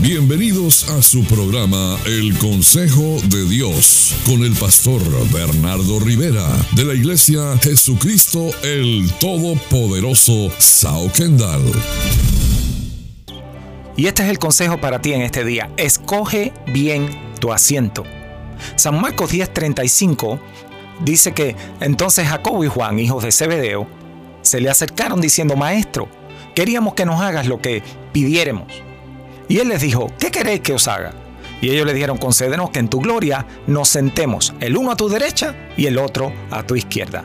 Bienvenidos a su programa El Consejo de Dios con el pastor Bernardo Rivera de la Iglesia Jesucristo el Todopoderoso Sao Kendall. Y este es el consejo para ti en este día. Escoge bien tu asiento. San Marcos 10:35 dice que entonces Jacobo y Juan, hijos de Zebedeo, se le acercaron diciendo, Maestro, queríamos que nos hagas lo que pidiéremos. Y él les dijo, ¿qué queréis que os haga? Y ellos le dijeron, concédenos que en tu gloria nos sentemos, el uno a tu derecha y el otro a tu izquierda.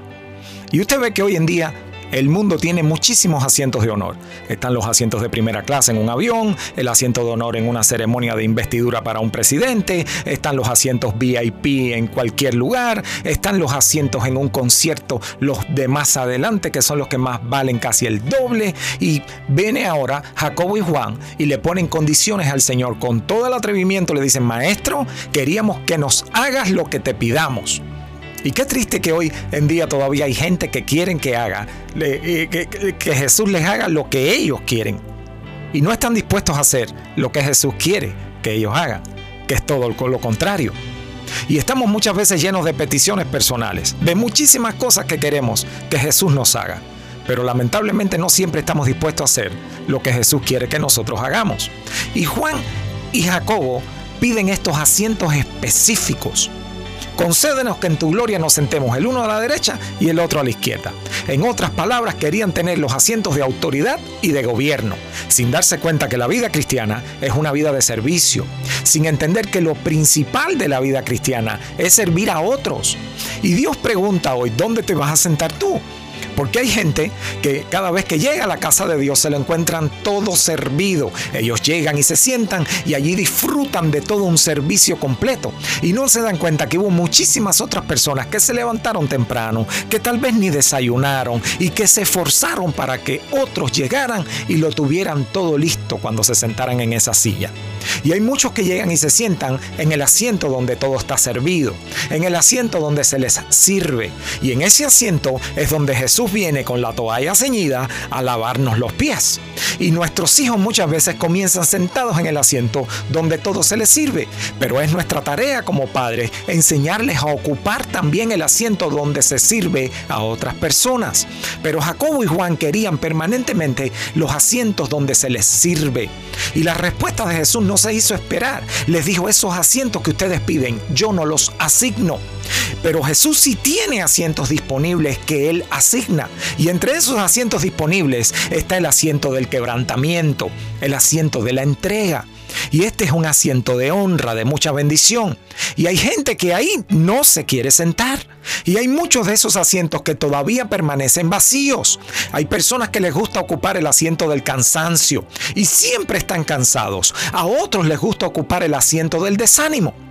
Y usted ve que hoy en día el mundo tiene muchísimos asientos de honor. Están los asientos de primera clase en un avión, el asiento de honor en una ceremonia de investidura para un presidente, están los asientos VIP en cualquier lugar, están los asientos en un concierto, los de más adelante, que son los que más valen casi el doble. Y viene ahora Jacobo y Juan y le ponen condiciones al Señor. Con todo el atrevimiento le dicen, maestro, queríamos que nos hagas lo que te pidamos. Y qué triste que hoy en día todavía hay gente que quieren que haga, eh, que, Jesús les haga lo que ellos quieren. Y no están dispuestos a hacer lo que Jesús quiere que ellos hagan, que es todo lo contrario. Y estamos muchas veces llenos de peticiones personales, de muchísimas cosas que queremos que Jesús nos haga. Pero lamentablemente no siempre estamos dispuestos a hacer lo que Jesús quiere que nosotros hagamos. Y Juan y Jacobo piden estos asientos específicos concédenos que en tu gloria nos sentemos el uno a la derecha y el otro a la izquierda. En otras palabras, querían tener los asientos de autoridad y de gobierno, sin darse cuenta que la vida cristiana es una vida de servicio, sin entender que lo principal de la vida cristiana es servir a otros. Y Dios pregunta hoy, ¿dónde te vas a sentar tú? Porque hay gente que cada vez que llega a la casa de Dios se lo encuentran todo servido. Ellos llegan y se sientan y allí disfrutan de todo un servicio completo. Y no se dan cuenta que hubo muchísimas otras personas que se levantaron temprano, que tal vez ni desayunaron y que se esforzaron para que otros llegaran y lo tuvieran todo listo cuando se sentaran en esa silla. Y hay muchos que llegan y se sientan en el asiento donde todo está servido, en el asiento donde se les sirve. Y en ese asiento es donde Jesús viene con la toalla ceñida a lavarnos los pies. Y nuestros hijos muchas veces comienzan sentados en el asiento donde todo se les sirve. Pero es nuestra tarea como padres enseñarles a ocupar también el asiento donde se sirve a otras personas. Pero Jacobo y Juan querían permanentemente los asientos donde se les sirve. Y la respuesta de Jesús no se hizo esperar. Les dijo, esos asientos que ustedes piden, yo no los asigno. Pero Jesús sí tiene asientos disponibles que Él asigna. Y entre esos asientos disponibles está el asiento del quebrantamiento, el asiento de la entrega. Y este es un asiento de honra, de mucha bendición. Y hay gente que ahí no se quiere sentar. Y hay muchos de esos asientos que todavía permanecen vacíos. Hay personas que les gusta ocupar el asiento del cansancio y siempre están cansados. A otros les gusta ocupar el asiento del desánimo.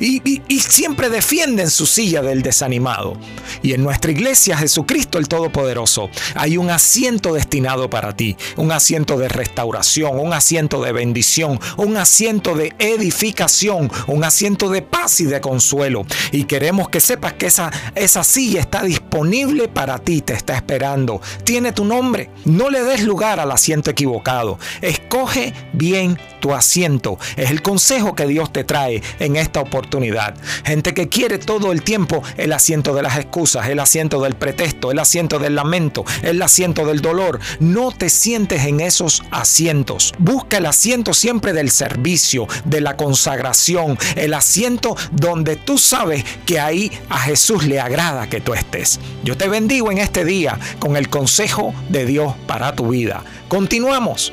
Y, siempre defienden su silla del desanimado. Y en nuestra iglesia, Jesucristo el Todopoderoso, hay un asiento destinado para ti, un asiento de restauración, un asiento de bendición, un asiento de edificación, un asiento de paz y de consuelo. Y queremos que sepas que esa, esa silla está disponible para ti, te está esperando. Tiene tu nombre. No le des lugar al asiento equivocado. Escoge bien tu asiento. Es el consejo que Dios te trae en esta oportunidad. Gente que quiere todo el tiempo el asiento de las excusas, el asiento del pretexto, el asiento del lamento, el asiento del dolor. No te sientes en esos asientos. Busca el asiento siempre del servicio, de la consagración, el asiento donde tú sabes que ahí a Jesús le agrada que tú estés. Yo te bendigo en este día con el consejo de Dios para tu vida. Continuamos.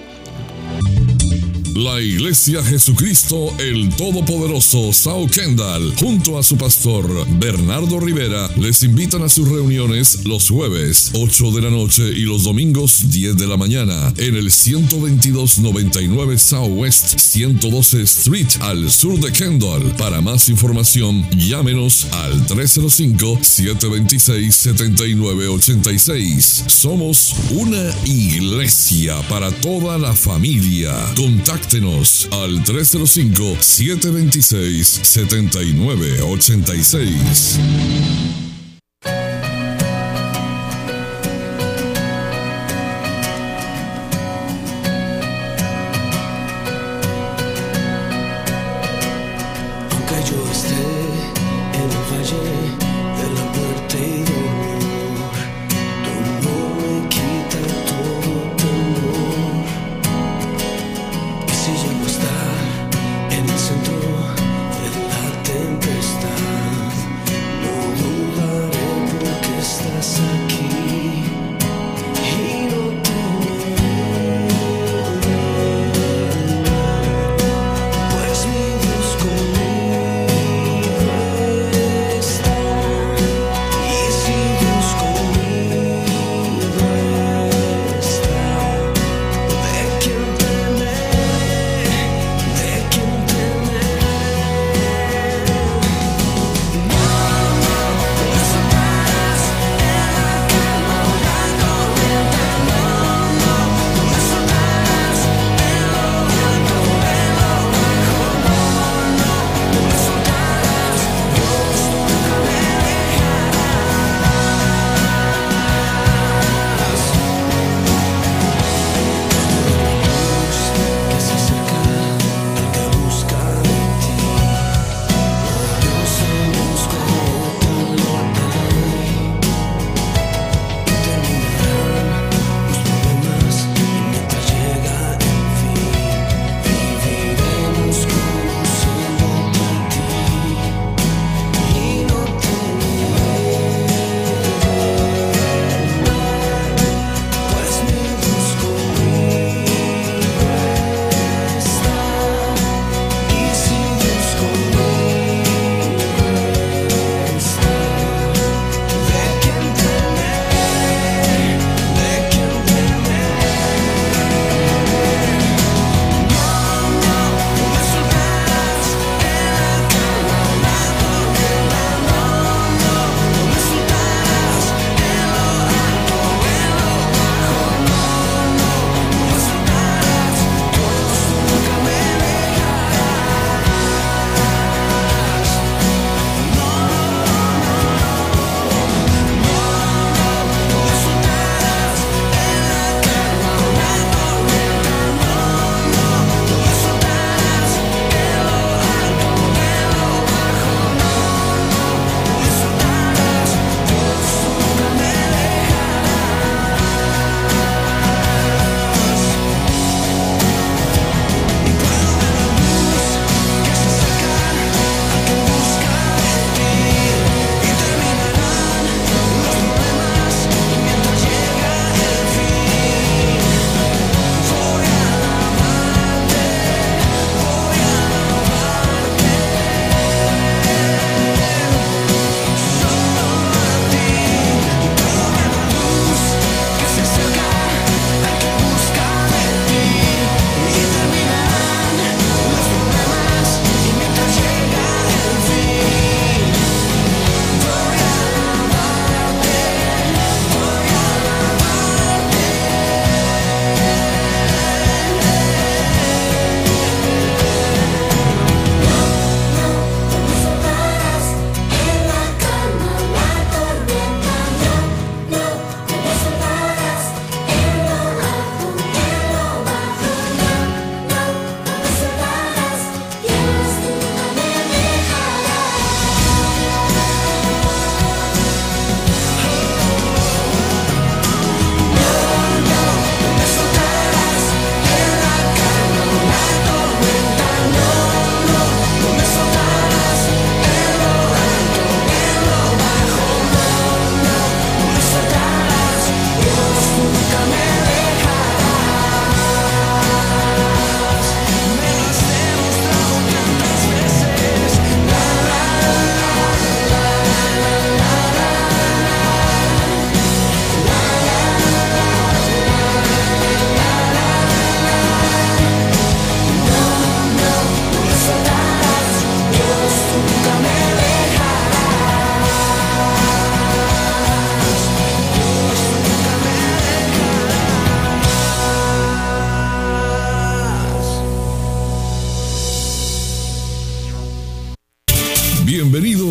La Iglesia Jesucristo el Todopoderoso Sao Kendall, junto a su pastor Bernardo Rivera, les invitan a sus reuniones los jueves 8 de la noche y los domingos 10 de la mañana en el 12299 Southwest 112 Street al sur de Kendall. Para más información, llámenos al 305-726-7986. Somos una iglesia para toda la familia. Contacto Contáctenos al 305-726-7986.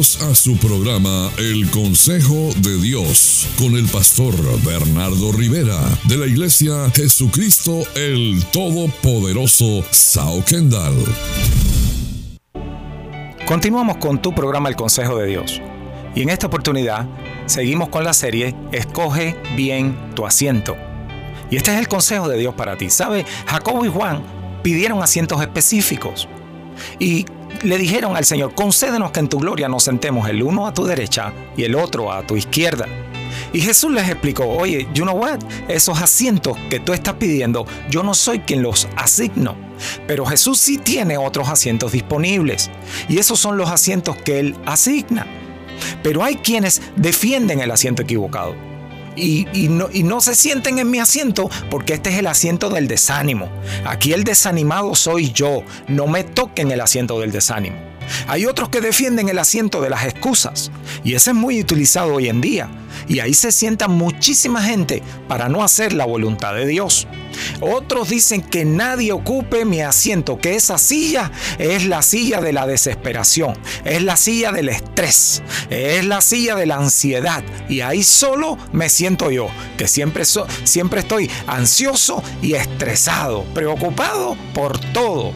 A su programa El Consejo de Dios con el pastor Bernardo Rivera de la Iglesia Jesucristo el Todopoderoso Sao Kendall. Continuamos con tu programa El Consejo de Dios. Y en esta oportunidad seguimos con la serie Escoge bien tu asiento. Y este es el consejo de Dios para ti. ¿Sabe? Jacobo y Juan pidieron asientos específicos. Y le dijeron al Señor, concédenos que en tu gloria nos sentemos el uno a tu derecha y el otro a tu izquierda. Y Jesús les explicó, oye, you know what, esos asientos que tú estás pidiendo, yo no soy quien los asigno. Pero Jesús sí tiene otros asientos disponibles. Y esos son los asientos que Él asigna. Pero hay quienes defienden el asiento equivocado. Y, no, se sienten en mi asiento porque este es el asiento del desánimo. Aquí el desanimado soy yo, no me toquen el asiento del desánimo. Hay otros que defienden el asiento de las excusas y ese es muy utilizado hoy en día. Y ahí se sienta muchísima gente para no hacer la voluntad de Dios. Otros dicen que nadie ocupe mi asiento, que esa silla es la silla de la desesperación, es la silla del estrés, es la silla de la ansiedad. Y ahí solo me siento yo, que siempre, siempre estoy ansioso y estresado, preocupado por todo.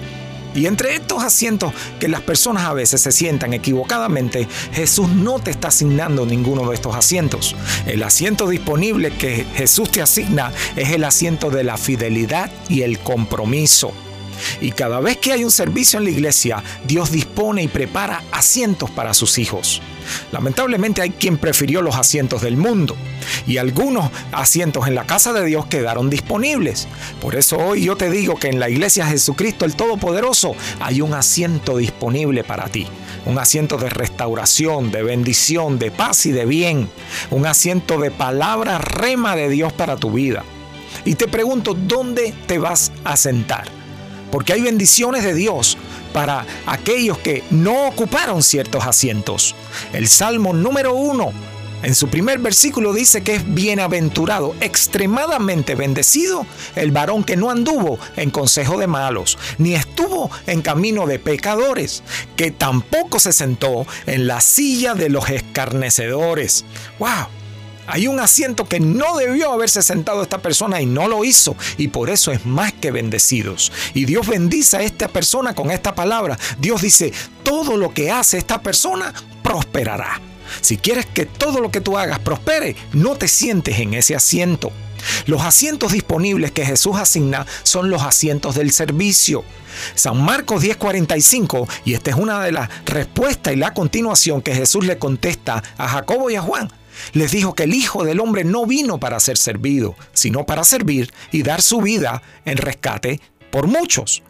Y entre estos asientos que las personas a veces se sientan equivocadamente, Jesús no te está asignando ninguno de estos asientos. El asiento disponible que Jesús te asigna es el asiento de la fidelidad y el compromiso. Y cada vez que hay un servicio en la iglesia, Dios dispone y prepara asientos para sus hijos. Lamentablemente hay quien prefirió los asientos del mundo y algunos asientos en la casa de Dios quedaron disponibles. Por eso hoy yo te digo que en la iglesia Jesucristo el Todopoderoso hay un asiento disponible para ti. Un asiento de restauración, de bendición, de paz y de bien. Un asiento de palabra rema de Dios para tu vida. Y te pregunto, ¿dónde te vas a sentar? Porque hay bendiciones de Dios para aquellos que no ocuparon ciertos asientos. El Salmo número uno, en su primer versículo dice que es bienaventurado, extremadamente bendecido el varón que no anduvo en consejo de malos, ni estuvo en camino de pecadores, que tampoco se sentó en la silla de los escarnecedores. ¡Wow! Hay un asiento que no debió haberse sentado esta persona y no lo hizo. Y por eso es más que bendecidos. Y Dios bendice a esta persona con esta palabra. Dios dice, todo lo que hace esta persona prosperará. Si quieres que todo lo que tú hagas prospere, no te sientes en ese asiento. Los asientos disponibles que Jesús asigna son los asientos del servicio. San Marcos 10:45, y esta es una de las respuestas y la continuación que Jesús le contesta a Jacobo y a Juan les dijo que el Hijo del Hombre no vino para ser servido, sino para servir y dar su vida en rescate por muchos.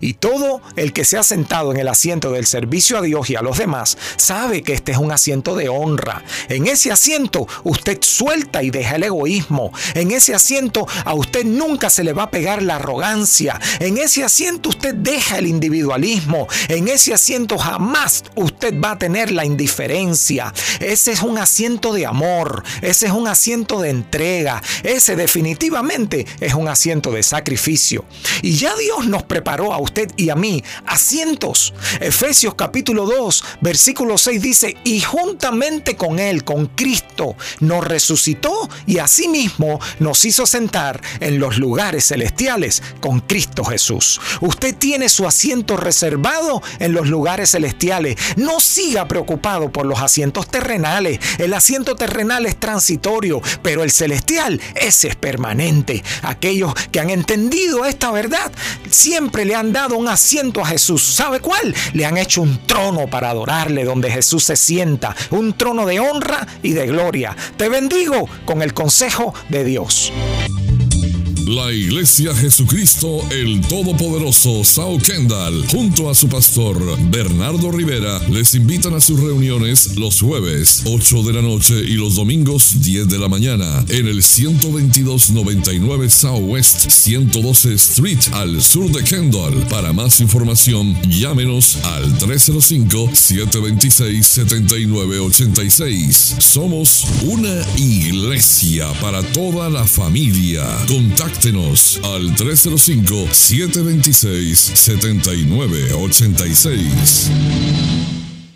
Y todo el que se ha sentado en el asiento del servicio a Dios y a los demás sabe que este es un asiento de honra. En ese asiento usted suelta y deja el egoísmo. En ese asiento a usted nunca se le va a pegar la arrogancia. En ese asiento usted deja el individualismo. En ese asiento jamás usted va a tener la indiferencia. Ese es un asiento de amor. Ese es un asiento de entrega. Ese definitivamente es un asiento de sacrificio. Y ya Dios nos preparó a usted y a mí asientos. Efesios capítulo 2, versículo 6 dice, y juntamente con Él, con Cristo, nos resucitó y asimismo nos hizo sentar en los lugares celestiales con Cristo Jesús. Usted tiene su asiento reservado en los lugares celestiales. No siga preocupado por los asientos terrenales. El asiento terrenal es transitorio, pero el celestial, ese es permanente. Aquellos que han entendido esta verdad siempre le han dado un asiento a Jesús. ¿Sabe cuál? Le han hecho un trono para adorarle donde Jesús se sienta. Un trono de honra y de gloria. Te bendigo con el consejo de Dios. La Iglesia Jesucristo el Todopoderoso Sao Kendall, junto a su pastor Bernardo Rivera, les invitan a sus reuniones los jueves 8 de la noche y los domingos 10 de la mañana en el 12299 Southwest 112 Street al sur de Kendall. Para más información, llámenos al 305-726-7986. Somos una iglesia para toda la familia. Contacto Contáctenos al 305-726-7986.